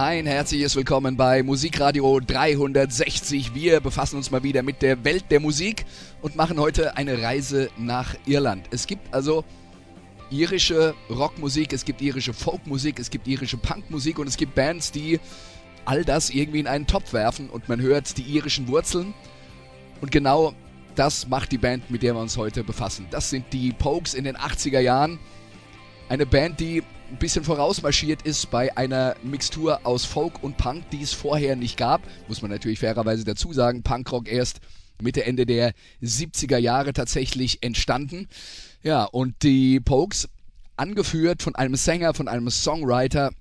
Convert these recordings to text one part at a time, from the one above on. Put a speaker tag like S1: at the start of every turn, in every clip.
S1: Ein herzliches Willkommen bei Musikradio 360. Wir befassen uns mal wieder mit der Welt der Musik und machen heute eine Reise nach Irland. Es gibt also irische Rockmusik, es gibt irische Folkmusik, es gibt irische Punkmusik und es gibt Bands, die all das irgendwie in einen Topf werfen und man hört die irischen Wurzeln. Und genau das macht die Band, mit der wir uns heute befassen. Das sind die Pokes in den 80er Jahren. Eine Band, die ein bisschen vorausmarschiert ist bei einer Mixtur aus Folk und Punk, die es vorher nicht gab. Muss man natürlich fairerweise dazu sagen, Punkrock erst Mitte, Ende der 70er Jahre tatsächlich entstanden. Ja, und die Pokes, angeführt von einem Sänger, von einem Songwriter,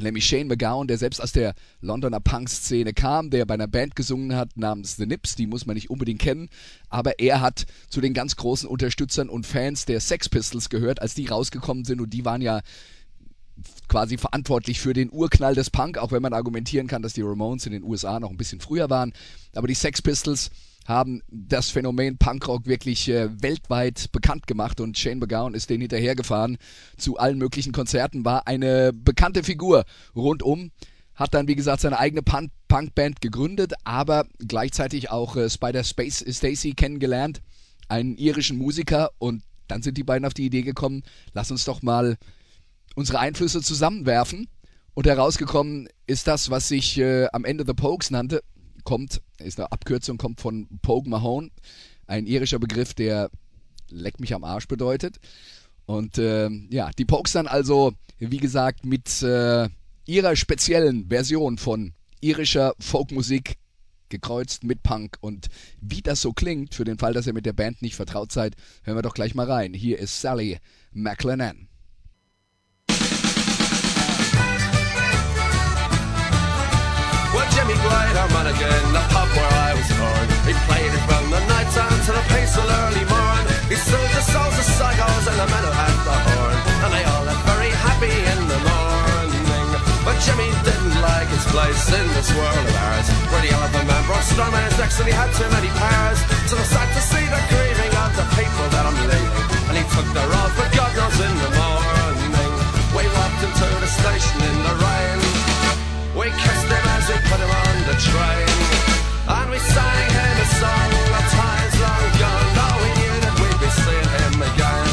S1: nämlich Shane McGowan, der selbst aus der Londoner Punk-Szene kam, der bei einer Band gesungen hat namens The Nips, die muss man nicht unbedingt kennen, aber er hat zu den ganz großen Unterstützern und Fans der Sex Pistols gehört, als die rausgekommen sind und die waren ja quasi verantwortlich für den Urknall des Punk, auch wenn man argumentieren kann, dass die Ramones in den USA noch ein bisschen früher waren, aber die Sex Pistols haben das Phänomen Punkrock wirklich äh, weltweit bekannt gemacht und Shane McGowan ist den hinterhergefahren zu allen möglichen Konzerten, war eine bekannte Figur rundum, hat dann wie gesagt seine eigene Punk Punkband gegründet, aber gleichzeitig auch äh, Spider Space Stacy kennengelernt, einen irischen Musiker und dann sind die beiden auf die Idee gekommen, lass uns doch mal unsere Einflüsse zusammenwerfen und herausgekommen ist das, was sich äh, am Ende The Pokes nannte, kommt, ist eine Abkürzung, kommt von Pogue Mahone, ein irischer Begriff, der leck mich am Arsch bedeutet. Und äh, ja, die Pokes dann also, wie gesagt, mit äh, ihrer speziellen Version von irischer Folkmusik gekreuzt mit Punk. Und wie das so klingt, für den Fall, dass ihr mit der Band nicht vertraut seid, hören wir doch gleich mal rein. Hier ist Sally McLennan.
S2: Harmonica in the pub where I was born. He played it from the night time to the peaceful early morn. He soothed the souls of psychos and the men who had the horn. And they all left very happy in the morning. But Jimmy didn't like his place in this world of ours. Where the elephant man brought his necks and he had too many powers. So I sad to see the grieving of the people that I'm leaving. And he took their all for God knows in the morning. We walked into the station in the rain. We kissed him as we put him on the train. And we sang him a song of times long gone. Though we knew that we'd be seeing him again.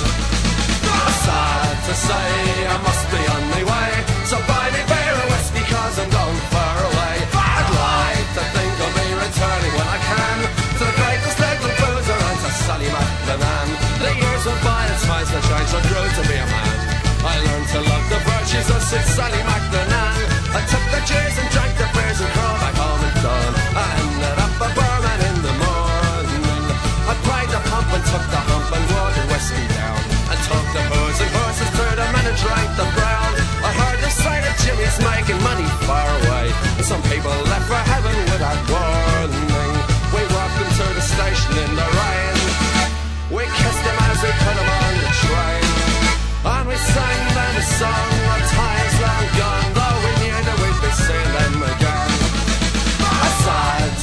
S2: Sad to say, I must be on my way. So buy me beer and whiskey, cause I'm going far away. I'd like to think I'll be returning when I can. To the greatest little boozer and to Sally McLennan. The years went by and smiles the change, I grew to be a man. I learned to love the virtues of Sally McLennan. I took the cheers and drank the beers and crawled back home at dawn. I ended up a barman in the morning. I pried the pump and took the hump and watered whiskey down. And took the booze and horses to the men and drank the brown. I heard the sight of Jimmy's making money far away. And some people left for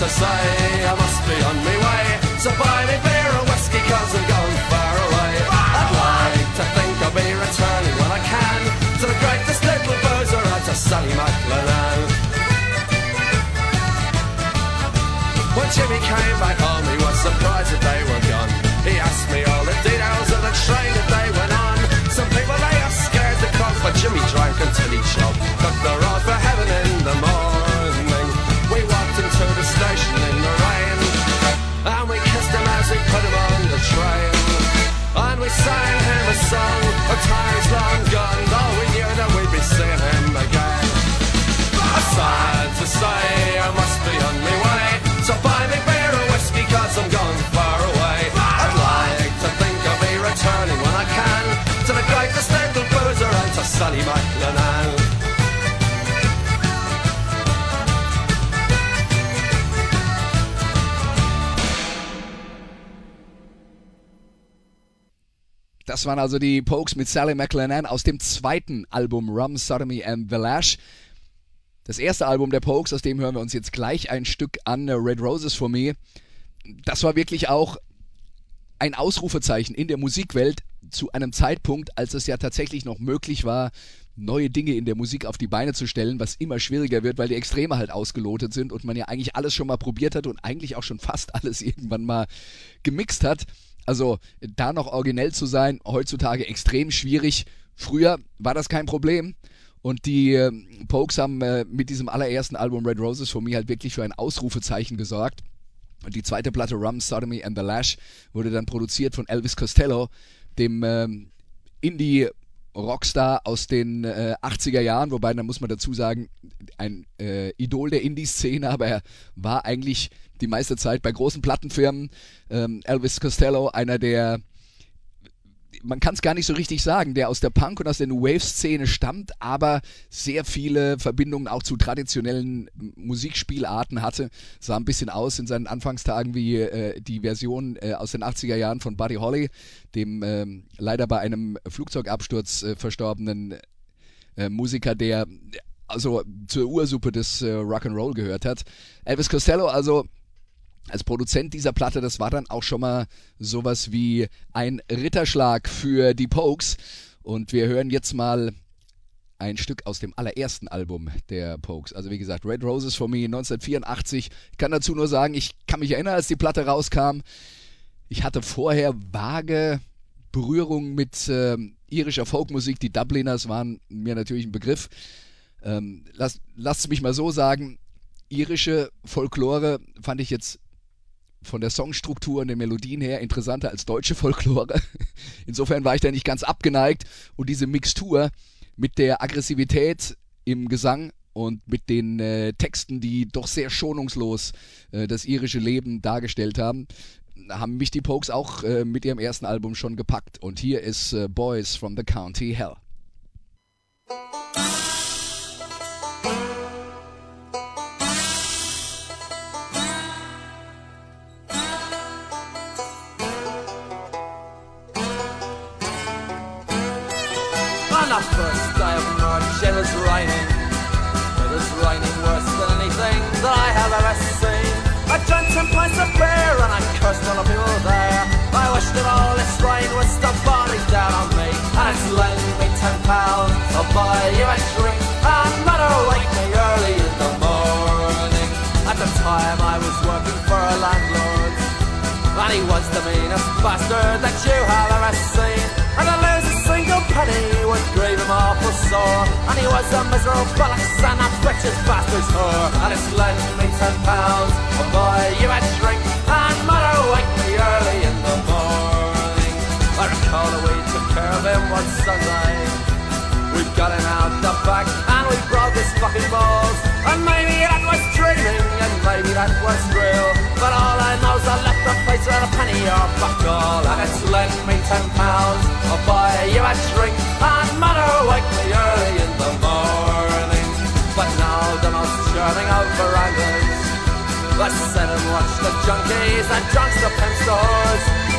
S2: say I must be on my way, so buy me beer and whiskey cause I'm going far away. I'd like to think I'll be returning when I can to the greatest little boozer out to Sally McLennan. When Jimmy came back home, he was surprised that they were gone. He asked me all the details of the train Sally McLennan.
S1: Das waren also die Pokes mit Sally McLennan aus dem zweiten Album Rum, Sodomy and the Lash. Das erste Album der Pokes, aus dem hören wir uns jetzt gleich ein Stück an, äh, Red Roses for Me. Das war wirklich auch ein Ausrufezeichen in der Musikwelt zu einem Zeitpunkt, als es ja tatsächlich noch möglich war, neue Dinge in der Musik auf die Beine zu stellen, was immer schwieriger wird, weil die Extreme halt ausgelotet sind und man ja eigentlich alles schon mal probiert hat und eigentlich auch schon fast alles irgendwann mal gemixt hat. Also da noch originell zu sein, heutzutage extrem schwierig. Früher war das kein Problem. Und die äh, Pokes haben äh, mit diesem allerersten Album Red Roses für mich halt wirklich für ein Ausrufezeichen gesorgt. Und die zweite Platte Rum, Sodomy and the Lash wurde dann produziert von Elvis Costello, dem ähm, Indie Rockstar aus den äh, 80er Jahren, wobei da muss man dazu sagen, ein äh, Idol der Indie-Szene, aber er war eigentlich die meiste Zeit bei großen Plattenfirmen. Ähm, Elvis Costello, einer der man kann es gar nicht so richtig sagen, der aus der Punk- und aus der New Wave-Szene stammt, aber sehr viele Verbindungen auch zu traditionellen Musikspielarten hatte. Sah ein bisschen aus in seinen Anfangstagen wie äh, die Version äh, aus den 80er Jahren von Buddy Holly, dem äh, leider bei einem Flugzeugabsturz äh, verstorbenen äh, Musiker, der also zur Ursuppe des äh, Rock'n'Roll gehört hat. Elvis Costello also als Produzent dieser Platte, das war dann auch schon mal sowas wie ein Ritterschlag für die Pokes. Und wir hören jetzt mal ein Stück aus dem allerersten Album der Pokes. Also wie gesagt, Red Roses for Me 1984. Ich kann dazu nur sagen, ich kann mich erinnern, als die Platte rauskam. Ich hatte vorher vage Berührung mit äh, irischer Folkmusik. Die Dubliners waren mir natürlich ein Begriff. Ähm, lass, lasst mich mal so sagen, irische Folklore fand ich jetzt von der Songstruktur und den Melodien her interessanter als deutsche Folklore. Insofern war ich da nicht ganz abgeneigt und diese Mixtur mit der Aggressivität im Gesang und mit den äh, Texten, die doch sehr schonungslos äh, das irische Leben dargestellt haben, haben mich die Pokes auch äh, mit ihrem ersten Album schon gepackt. Und hier ist äh, Boys from the County Hell.
S2: March, it was raining. It was raining worse than anything that I have ever seen. I drank ten pints of beer and I cursed all the people there. I wished that all this rain would stop falling down on me. And it's lending me ten pounds, I'll buy you a drink. And mother wake me early in the morning. At the time I was working for a landlord. And he was the meanest bastard that you have ever seen. And I lose a single penny would grieve him awful sore. And he was a miserable bollocks and a bitch's bastard's whore. And it's lent me ten pounds, a boy, you a drink. And mother wake me early in the morning. I recall that we took care of him one Sunday. We got him out the back and we brought his fucking balls. And maybe that was dreaming and maybe that was real. But all I know is I left place with a penny or fuck all. And it's lent me ten pounds, I'll buy you a drink. And mother wake me early in the morning. But now the most charming of verandas. Let's sit and watch the junkies and drunks the pimp stores.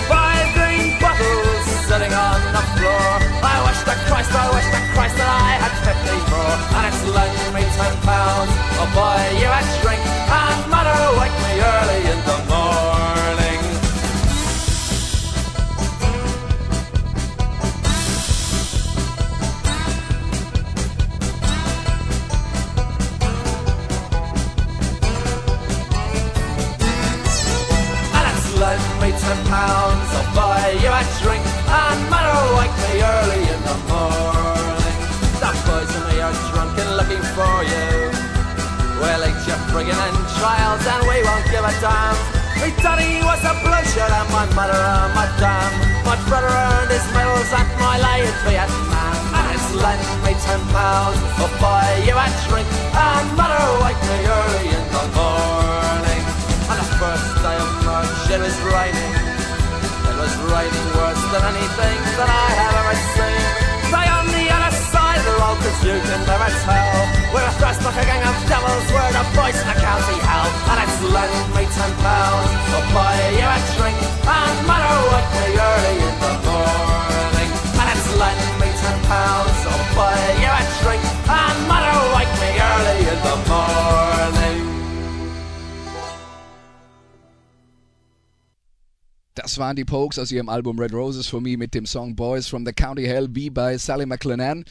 S1: Waren die Pokes aus ihrem Album Red Roses for Me mit dem Song Boys from the County Hell wie bei Sally McLennan.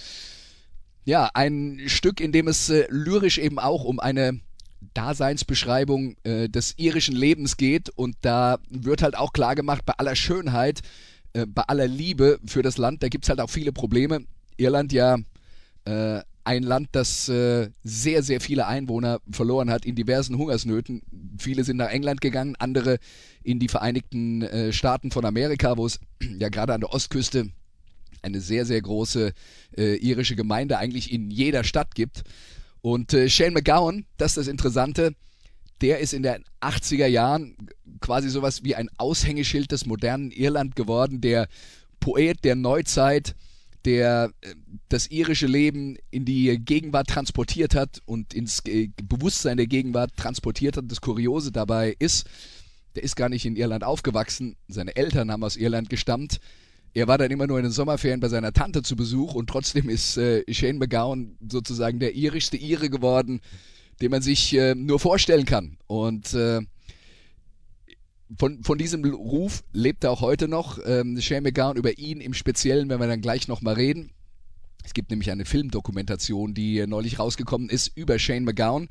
S1: Ja, ein Stück, in dem es äh, lyrisch eben auch um eine Daseinsbeschreibung äh, des irischen Lebens geht und da wird halt auch klar gemacht, bei aller Schönheit, äh, bei aller Liebe für das Land, da gibt es halt auch viele Probleme. Irland ja äh, ein Land, das äh, sehr, sehr viele Einwohner verloren hat in diversen Hungersnöten. Viele sind nach England gegangen, andere in die Vereinigten äh, Staaten von Amerika, wo es ja gerade an der Ostküste eine sehr, sehr große äh, irische Gemeinde eigentlich in jeder Stadt gibt. Und äh, Shane McGowan, das ist das Interessante, der ist in den 80er Jahren quasi sowas wie ein Aushängeschild des modernen Irland geworden, der Poet der Neuzeit, der äh, das irische Leben in die Gegenwart transportiert hat und ins Bewusstsein der Gegenwart transportiert hat. Das Kuriose dabei ist, der ist gar nicht in Irland aufgewachsen. Seine Eltern haben aus Irland gestammt. Er war dann immer nur in den Sommerferien bei seiner Tante zu Besuch und trotzdem ist äh, Shane McGowan sozusagen der irischste Ire geworden, den man sich äh, nur vorstellen kann. Und äh, von, von diesem Ruf lebt er auch heute noch. Ähm, Shane McGowan, über ihn im Speziellen, wenn wir dann gleich nochmal reden. Es gibt nämlich eine Filmdokumentation, die neulich rausgekommen ist über Shane McGowan,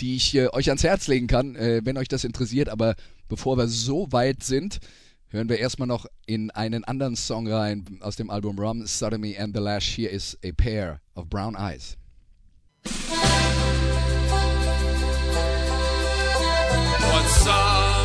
S1: die ich äh, euch ans Herz legen kann, äh, wenn euch das interessiert. Aber bevor wir so weit sind, hören wir erstmal noch in einen anderen Song rein aus dem Album Rum, Sodomy and the Lash. Here is a pair of brown eyes.
S2: One summer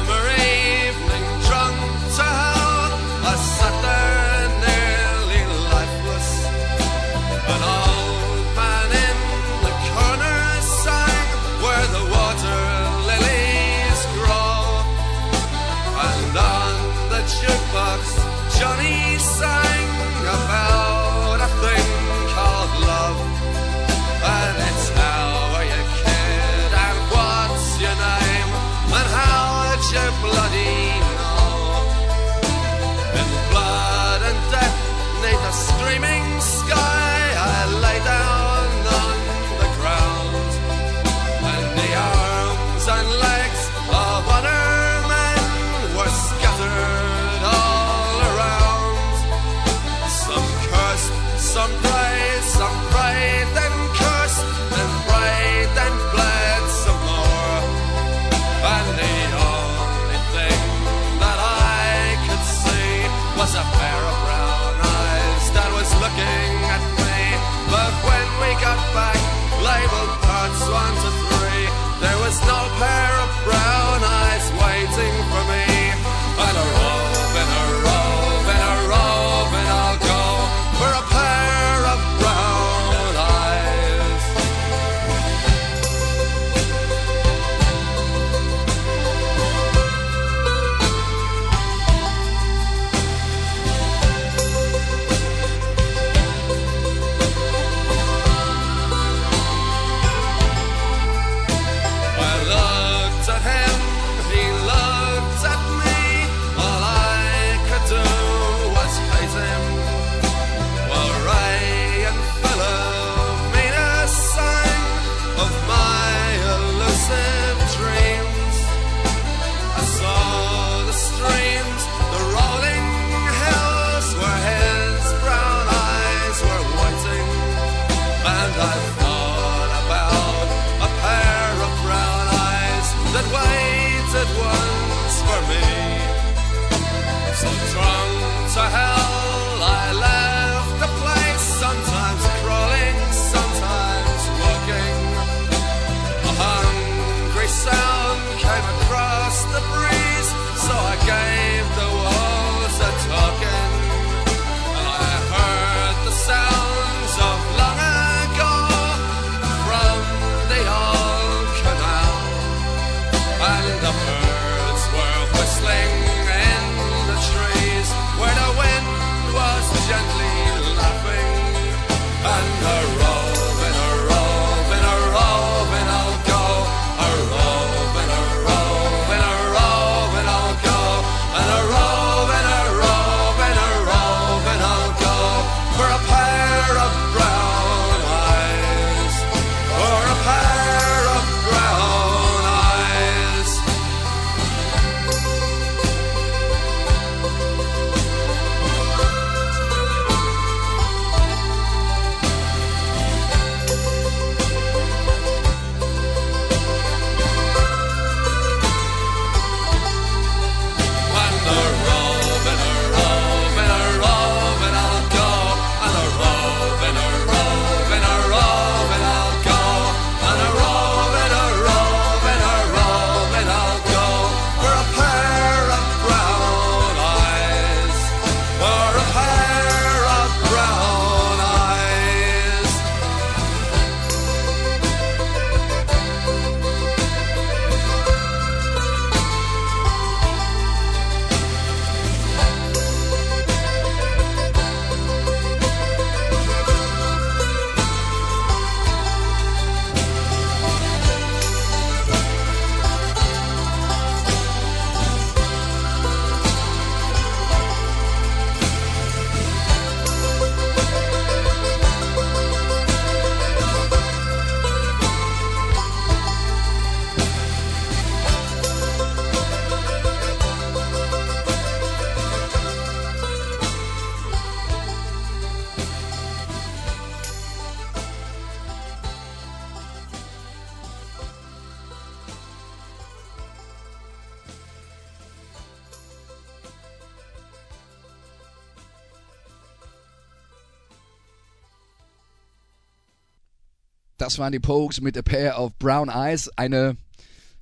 S1: Das waren die Pokes mit A Pair of Brown Eyes. Eine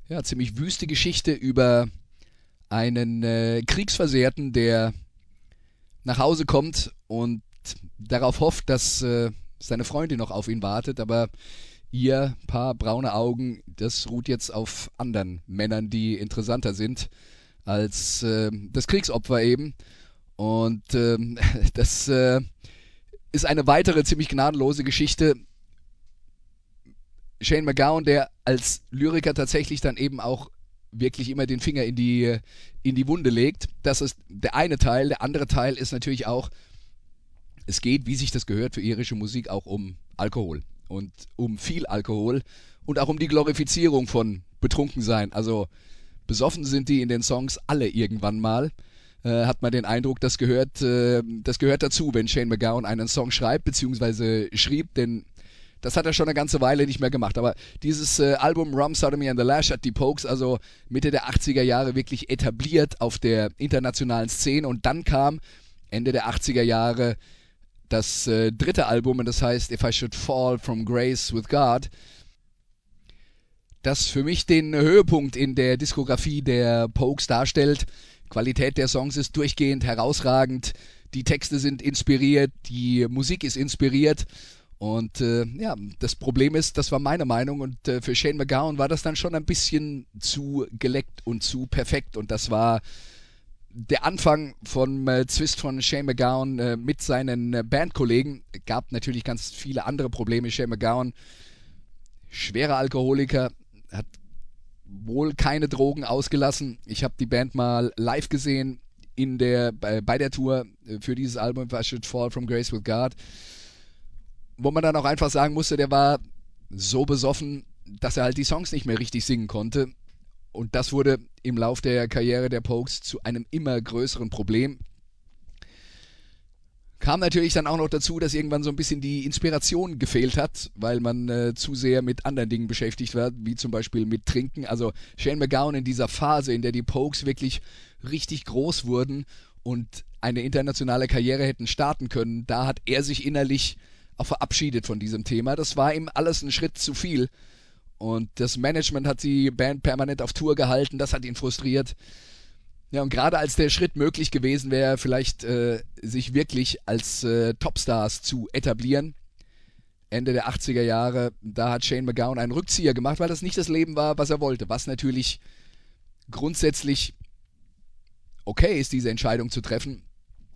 S1: ja, ziemlich wüste Geschichte über einen äh, Kriegsversehrten, der nach Hause kommt und darauf hofft, dass äh, seine Freundin noch auf ihn wartet, aber ihr paar braune Augen, das ruht jetzt auf anderen Männern, die interessanter sind als äh, das Kriegsopfer eben. Und ähm, das äh, ist eine weitere ziemlich gnadenlose Geschichte. Shane McGowan, der als Lyriker tatsächlich dann eben auch wirklich immer den Finger in die, in die Wunde legt. Das ist der eine Teil. Der andere Teil ist natürlich auch, es geht, wie sich das gehört, für irische Musik auch um Alkohol und um viel Alkohol und auch um die Glorifizierung von Betrunkensein. Also besoffen sind die in den Songs alle irgendwann mal. Äh, hat man den Eindruck, das gehört, äh, das gehört dazu, wenn Shane McGowan einen Song schreibt, beziehungsweise schrieb, denn das hat er schon eine ganze Weile nicht mehr gemacht. Aber dieses äh, Album Rum, Sodomy and the Lash hat die Pokes also Mitte der 80er Jahre wirklich etabliert auf der internationalen Szene. Und dann kam Ende der 80er Jahre das äh, dritte Album, und das heißt If I Should Fall from Grace with God, das für mich den Höhepunkt in der Diskografie der Pokes darstellt. Qualität der Songs ist durchgehend herausragend, die Texte sind inspiriert, die Musik ist inspiriert und äh, ja, das Problem ist, das war meine Meinung und äh, für Shane McGowan war das dann schon ein bisschen zu geleckt und zu perfekt und das war der Anfang vom äh, Zwist von Shane McGowan äh, mit seinen äh, Bandkollegen. Gab natürlich ganz viele andere Probleme. Shane McGowan, schwerer Alkoholiker, hat wohl keine Drogen ausgelassen. Ich habe die Band mal live gesehen in der, bei, bei der Tour äh, für dieses Album I Should Fall from Grace with God wo man dann auch einfach sagen musste, der war so besoffen, dass er halt die Songs nicht mehr richtig singen konnte. Und das wurde im Lauf der Karriere der Pokes zu einem immer größeren Problem. Kam natürlich dann auch noch dazu, dass irgendwann so ein bisschen die Inspiration gefehlt hat, weil man äh, zu sehr mit anderen Dingen beschäftigt war, wie zum Beispiel mit Trinken. Also Shane McGowan in dieser Phase, in der die Pokes wirklich richtig groß wurden und eine internationale Karriere hätten starten können, da hat er sich innerlich auch verabschiedet von diesem Thema. Das war ihm alles ein Schritt zu viel. Und das Management hat die Band permanent auf Tour gehalten, das hat ihn frustriert. Ja, und gerade als der Schritt möglich gewesen wäre, vielleicht äh, sich wirklich als äh, Topstars zu etablieren, Ende der 80er Jahre, da hat Shane McGowan einen Rückzieher gemacht, weil das nicht das Leben war, was er wollte. Was natürlich grundsätzlich okay ist, diese Entscheidung zu treffen.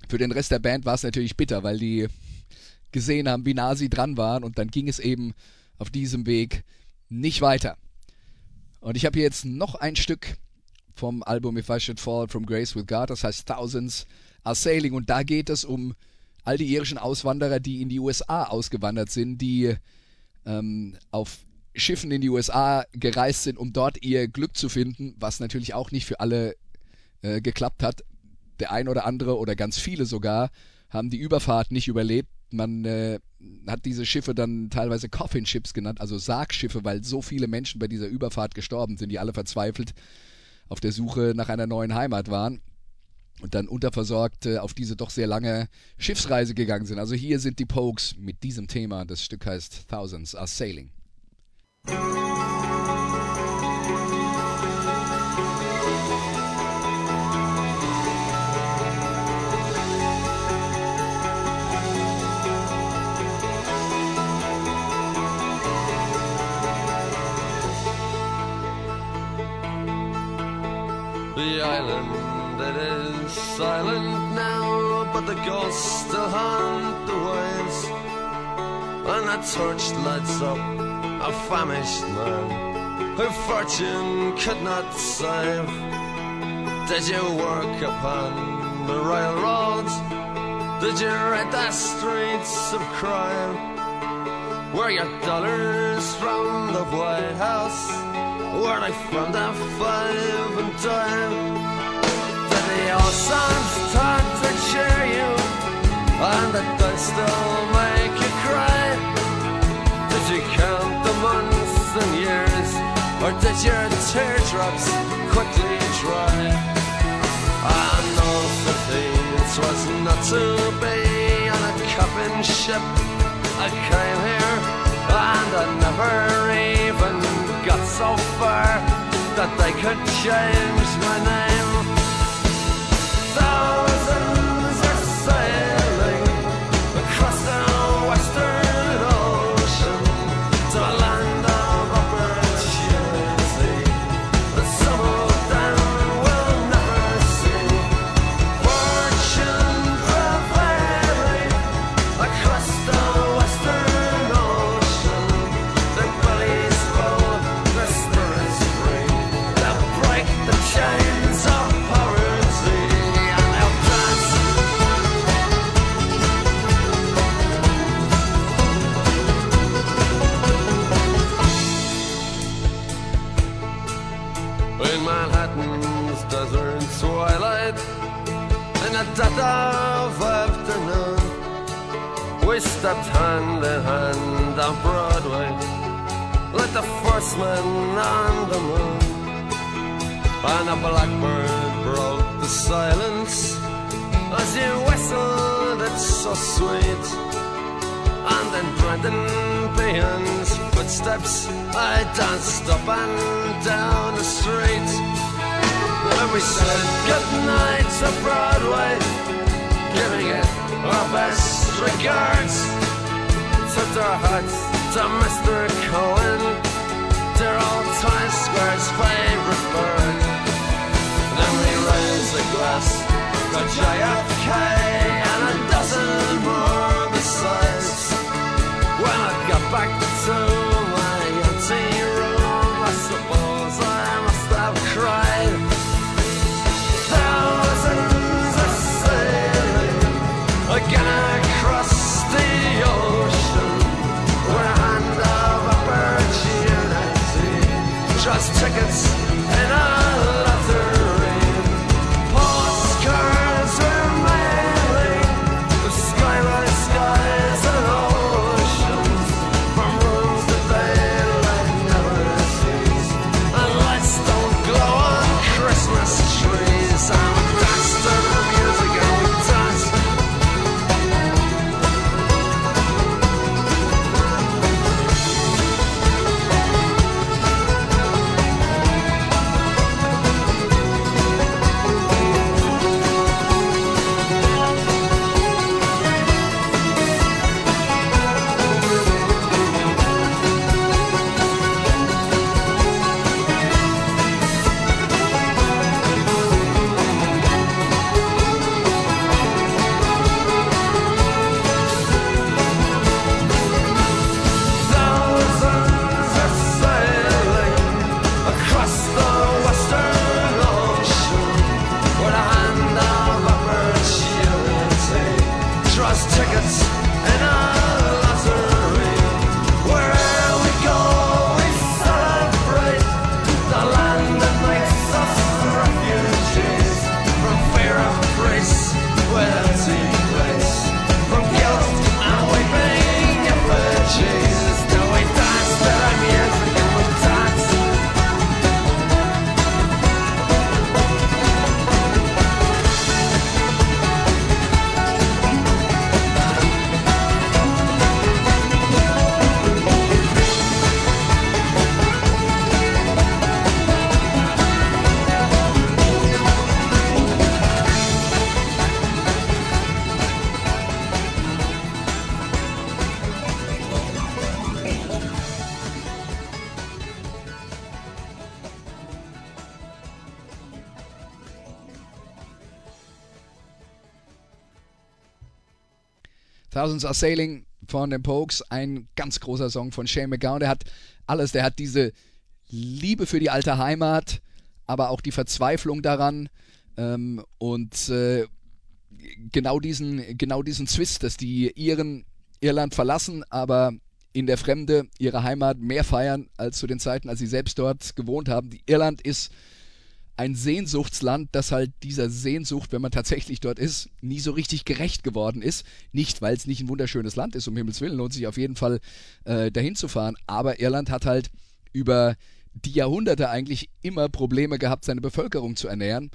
S1: Für den Rest der Band war es natürlich bitter, weil die gesehen haben, wie nah sie dran waren und dann ging es eben auf diesem Weg nicht weiter. Und ich habe hier jetzt noch ein Stück vom Album If I Should Fall from Grace with God, das heißt Thousands Are Sailing und da geht es um all die irischen Auswanderer, die in die USA ausgewandert sind, die ähm, auf Schiffen in die USA gereist sind, um dort ihr Glück zu finden, was natürlich auch nicht für alle äh, geklappt hat. Der ein oder andere oder ganz viele sogar haben die Überfahrt nicht überlebt, man äh, hat diese Schiffe dann teilweise Coffin Ships genannt, also Sargschiffe, weil so viele Menschen bei dieser Überfahrt gestorben sind, die alle verzweifelt auf der Suche nach einer neuen Heimat waren und dann unterversorgt äh, auf diese doch sehr lange Schiffsreise gegangen sind. Also hier sind die Pokes mit diesem Thema. Das Stück heißt Thousands Are Sailing.
S2: The island that is silent now, but the ghosts still haunt the waves. And a torch lights up a famished man who fortune could not save. Did you work upon the railroads? Did you ride the streets of crime? Were your dollars from the White House? Were they from the five and dime? Did the old songs talk to cheer you? And the dice still make you cry? Did you count the months and years? Or did your teardrops quickly dry? I know that it was not to be on a copping ship. I came here And I never even got so far that they could change my name. I danced up and down the street. And we said goodnight to Broadway, giving it our best regards. Tipped our hats to Mr. Cohen, dear old Times Square's favorite bird. Then we raised a glass to JFK and a dozen more besides. When I got back to Thousands Are Sailing
S1: von den Pokes, ein ganz großer Song von Shane McGowan. Der hat alles, der hat diese Liebe für die alte Heimat, aber auch die Verzweiflung daran ähm, und äh, genau diesen, genau diesen Zwist, dass die Iren Irland verlassen, aber in der Fremde ihre Heimat mehr feiern als zu den Zeiten, als sie selbst dort gewohnt haben. Die Irland ist ein Sehnsuchtsland, das halt dieser Sehnsucht, wenn man tatsächlich dort ist, nie so richtig gerecht geworden ist. Nicht, weil es nicht ein wunderschönes Land ist, um Himmels Willen, lohnt sich auf jeden Fall äh, dahin zu fahren. Aber Irland hat halt über die Jahrhunderte eigentlich immer Probleme gehabt, seine Bevölkerung zu ernähren.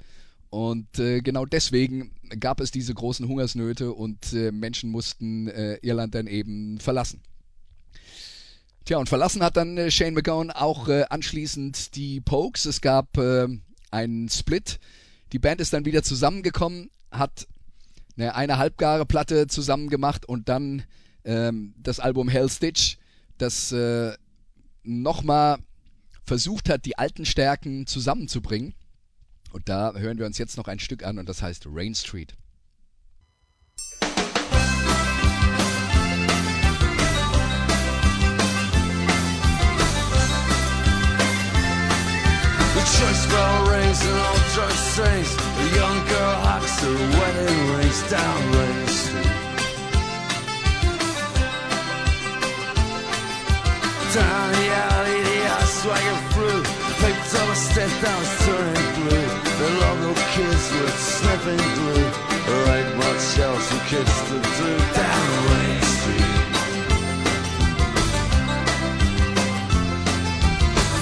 S1: Und äh, genau deswegen gab es diese großen Hungersnöte und äh, Menschen mussten äh, Irland dann eben verlassen. Tja, und verlassen hat dann äh, Shane McGowan auch äh, anschließend die Pokes. Es gab äh, einen Split. Die Band ist dann wieder zusammengekommen, hat eine, eine halbgare Platte zusammen gemacht und dann ähm, das Album Hell Stitch, das äh, nochmal versucht hat, die alten Stärken zusammenzubringen. Und da hören wir uns jetzt noch ein Stück an und das heißt Rain Street.
S2: Church bell rings and all church sings. A young girl hawks her wedding rings down Rain Street. Down the alley, the eyes swagging through. Papers on the step down is turning blue. The local kids were sniffing glue. There ain't much else for kids to do down Rain Street.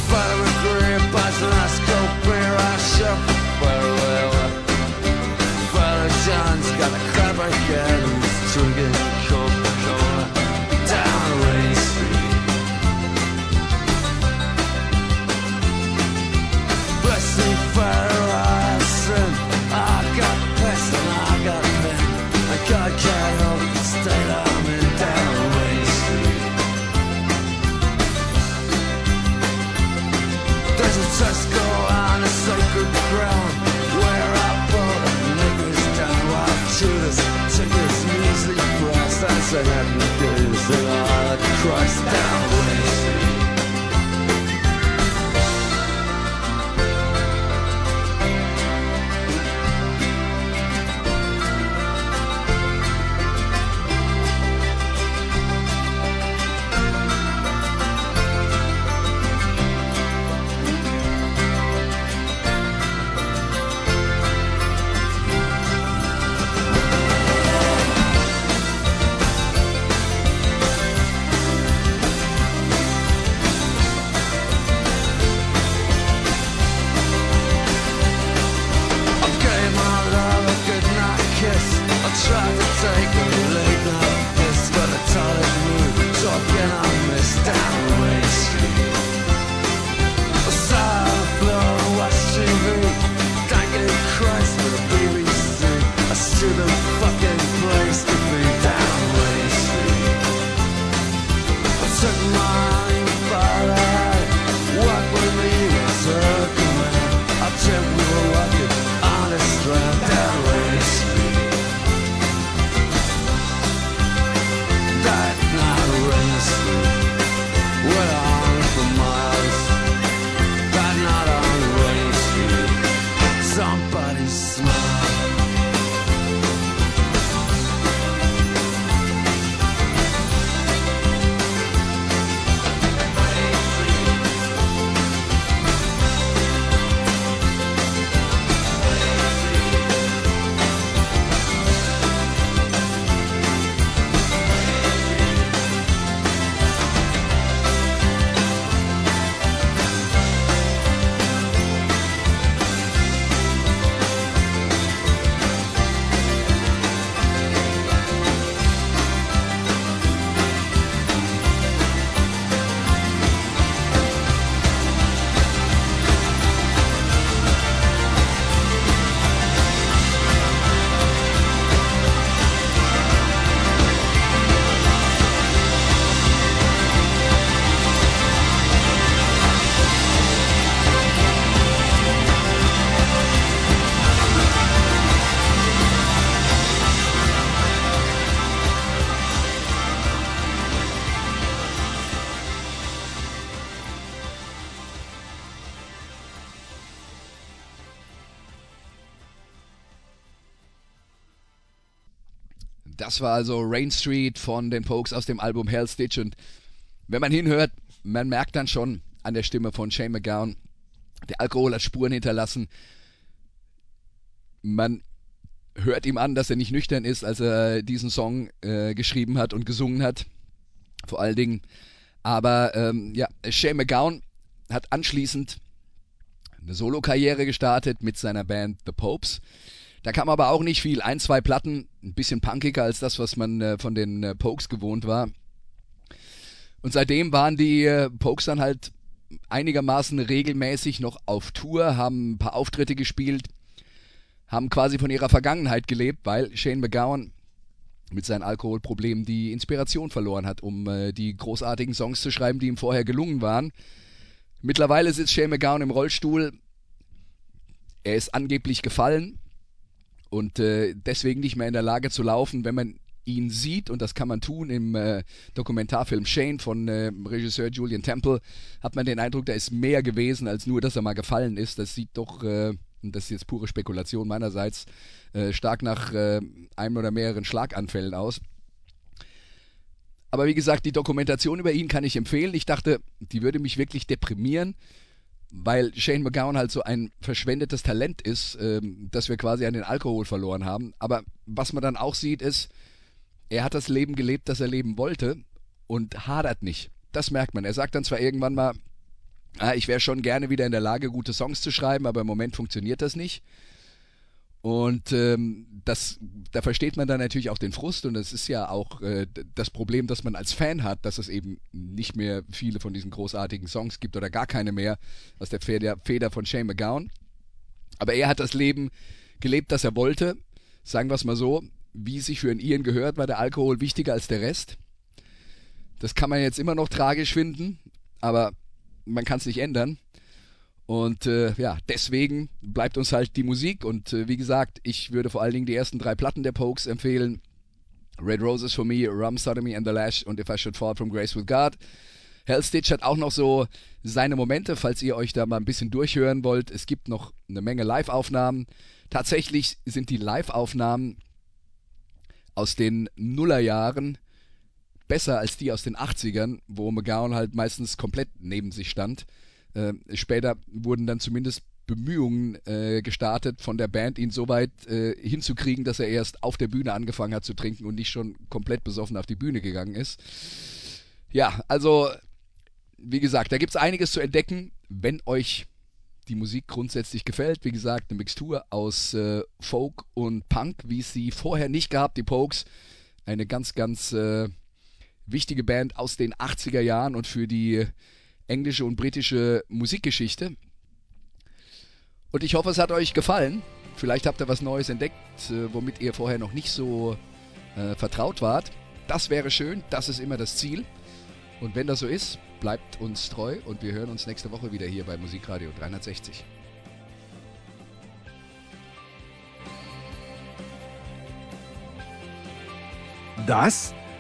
S2: Father with green buys an ice show, but Парусян's got a again. and I'm curious and I crossed out.
S1: Das war also Rain Street von den Pokes aus dem Album Hell Stitch. Und wenn man hinhört, man merkt dann schon an der Stimme von Shane McGowan, der Alkohol hat Spuren hinterlassen. Man hört ihm an, dass er nicht nüchtern ist, als er diesen Song äh, geschrieben hat und gesungen hat. Vor allen Dingen. Aber ähm, ja, Shane McGowan hat anschließend eine Solo-Karriere gestartet mit seiner Band The Popes. Da kam aber auch nicht viel. Ein, zwei Platten, ein bisschen punkiger als das, was man äh, von den äh, Pokes gewohnt war. Und seitdem waren die äh, Pokes dann halt einigermaßen regelmäßig noch auf Tour, haben ein paar Auftritte gespielt, haben quasi von ihrer Vergangenheit gelebt, weil Shane McGowan mit seinen Alkoholproblemen die Inspiration verloren hat, um äh, die großartigen Songs zu schreiben, die ihm vorher gelungen waren. Mittlerweile sitzt Shane McGowan im Rollstuhl. Er ist angeblich gefallen und äh, deswegen nicht mehr in der Lage zu laufen. Wenn man ihn sieht, und das kann man tun im äh, Dokumentarfilm Shane von äh, Regisseur Julian Temple, hat man den Eindruck, da ist mehr gewesen als nur, dass er mal gefallen ist. Das sieht doch, äh, und das ist jetzt pure Spekulation meinerseits, äh, stark nach äh, einem oder mehreren Schlaganfällen aus. Aber wie gesagt, die Dokumentation über ihn kann ich empfehlen. Ich dachte, die würde mich wirklich deprimieren, weil Shane McGowan halt so ein verschwendetes Talent ist, ähm, dass wir quasi an den Alkohol verloren haben. Aber was man dann auch sieht, ist, er hat das Leben gelebt, das er leben wollte und hadert nicht. Das merkt man. Er sagt dann zwar irgendwann mal, ah, ich wäre schon gerne wieder in der Lage, gute Songs zu schreiben, aber im Moment funktioniert das nicht. Und ähm, das, da versteht man dann natürlich auch den Frust und es ist ja auch äh, das Problem, das man als Fan hat, dass es eben nicht mehr viele von diesen großartigen Songs gibt oder gar keine mehr aus der Feder, Feder von Shane McGowan. Aber er hat das Leben gelebt, das er wollte. Sagen wir es mal so, wie sich für einen Iren gehört, war der Alkohol wichtiger als der Rest. Das kann man jetzt immer noch tragisch finden, aber man kann es nicht ändern. Und äh, ja, deswegen bleibt uns halt die Musik. Und äh, wie gesagt, ich würde vor allen Dingen die ersten drei Platten der Pokes empfehlen. Red Roses for Me, Rum Sodomy and the Lash und If I Should Fall from Grace with God. Hell Stitch hat auch noch so seine Momente, falls ihr euch da mal ein bisschen durchhören wollt. Es gibt noch eine Menge Live-Aufnahmen. Tatsächlich sind die Live-Aufnahmen aus den Nullerjahren besser als die aus den 80ern, wo McGowan halt meistens komplett neben sich stand. Äh, später wurden dann zumindest Bemühungen äh, gestartet von der Band, ihn so weit äh, hinzukriegen, dass er erst auf der Bühne angefangen hat zu trinken und nicht schon komplett besoffen auf die Bühne gegangen ist. Ja, also wie gesagt, da gibt es einiges zu entdecken, wenn euch die Musik grundsätzlich gefällt. Wie gesagt, eine Mixtur aus äh, Folk und Punk, wie es sie vorher nicht gab. Die Pokes, eine ganz, ganz äh, wichtige Band aus den 80er Jahren und für die englische und britische Musikgeschichte. Und ich hoffe, es hat euch gefallen. Vielleicht habt ihr was Neues entdeckt, äh, womit ihr vorher noch nicht so äh, vertraut wart. Das wäre schön, das ist immer das Ziel. Und wenn das so ist, bleibt uns treu und wir hören uns nächste Woche wieder hier bei Musikradio 360.
S3: Das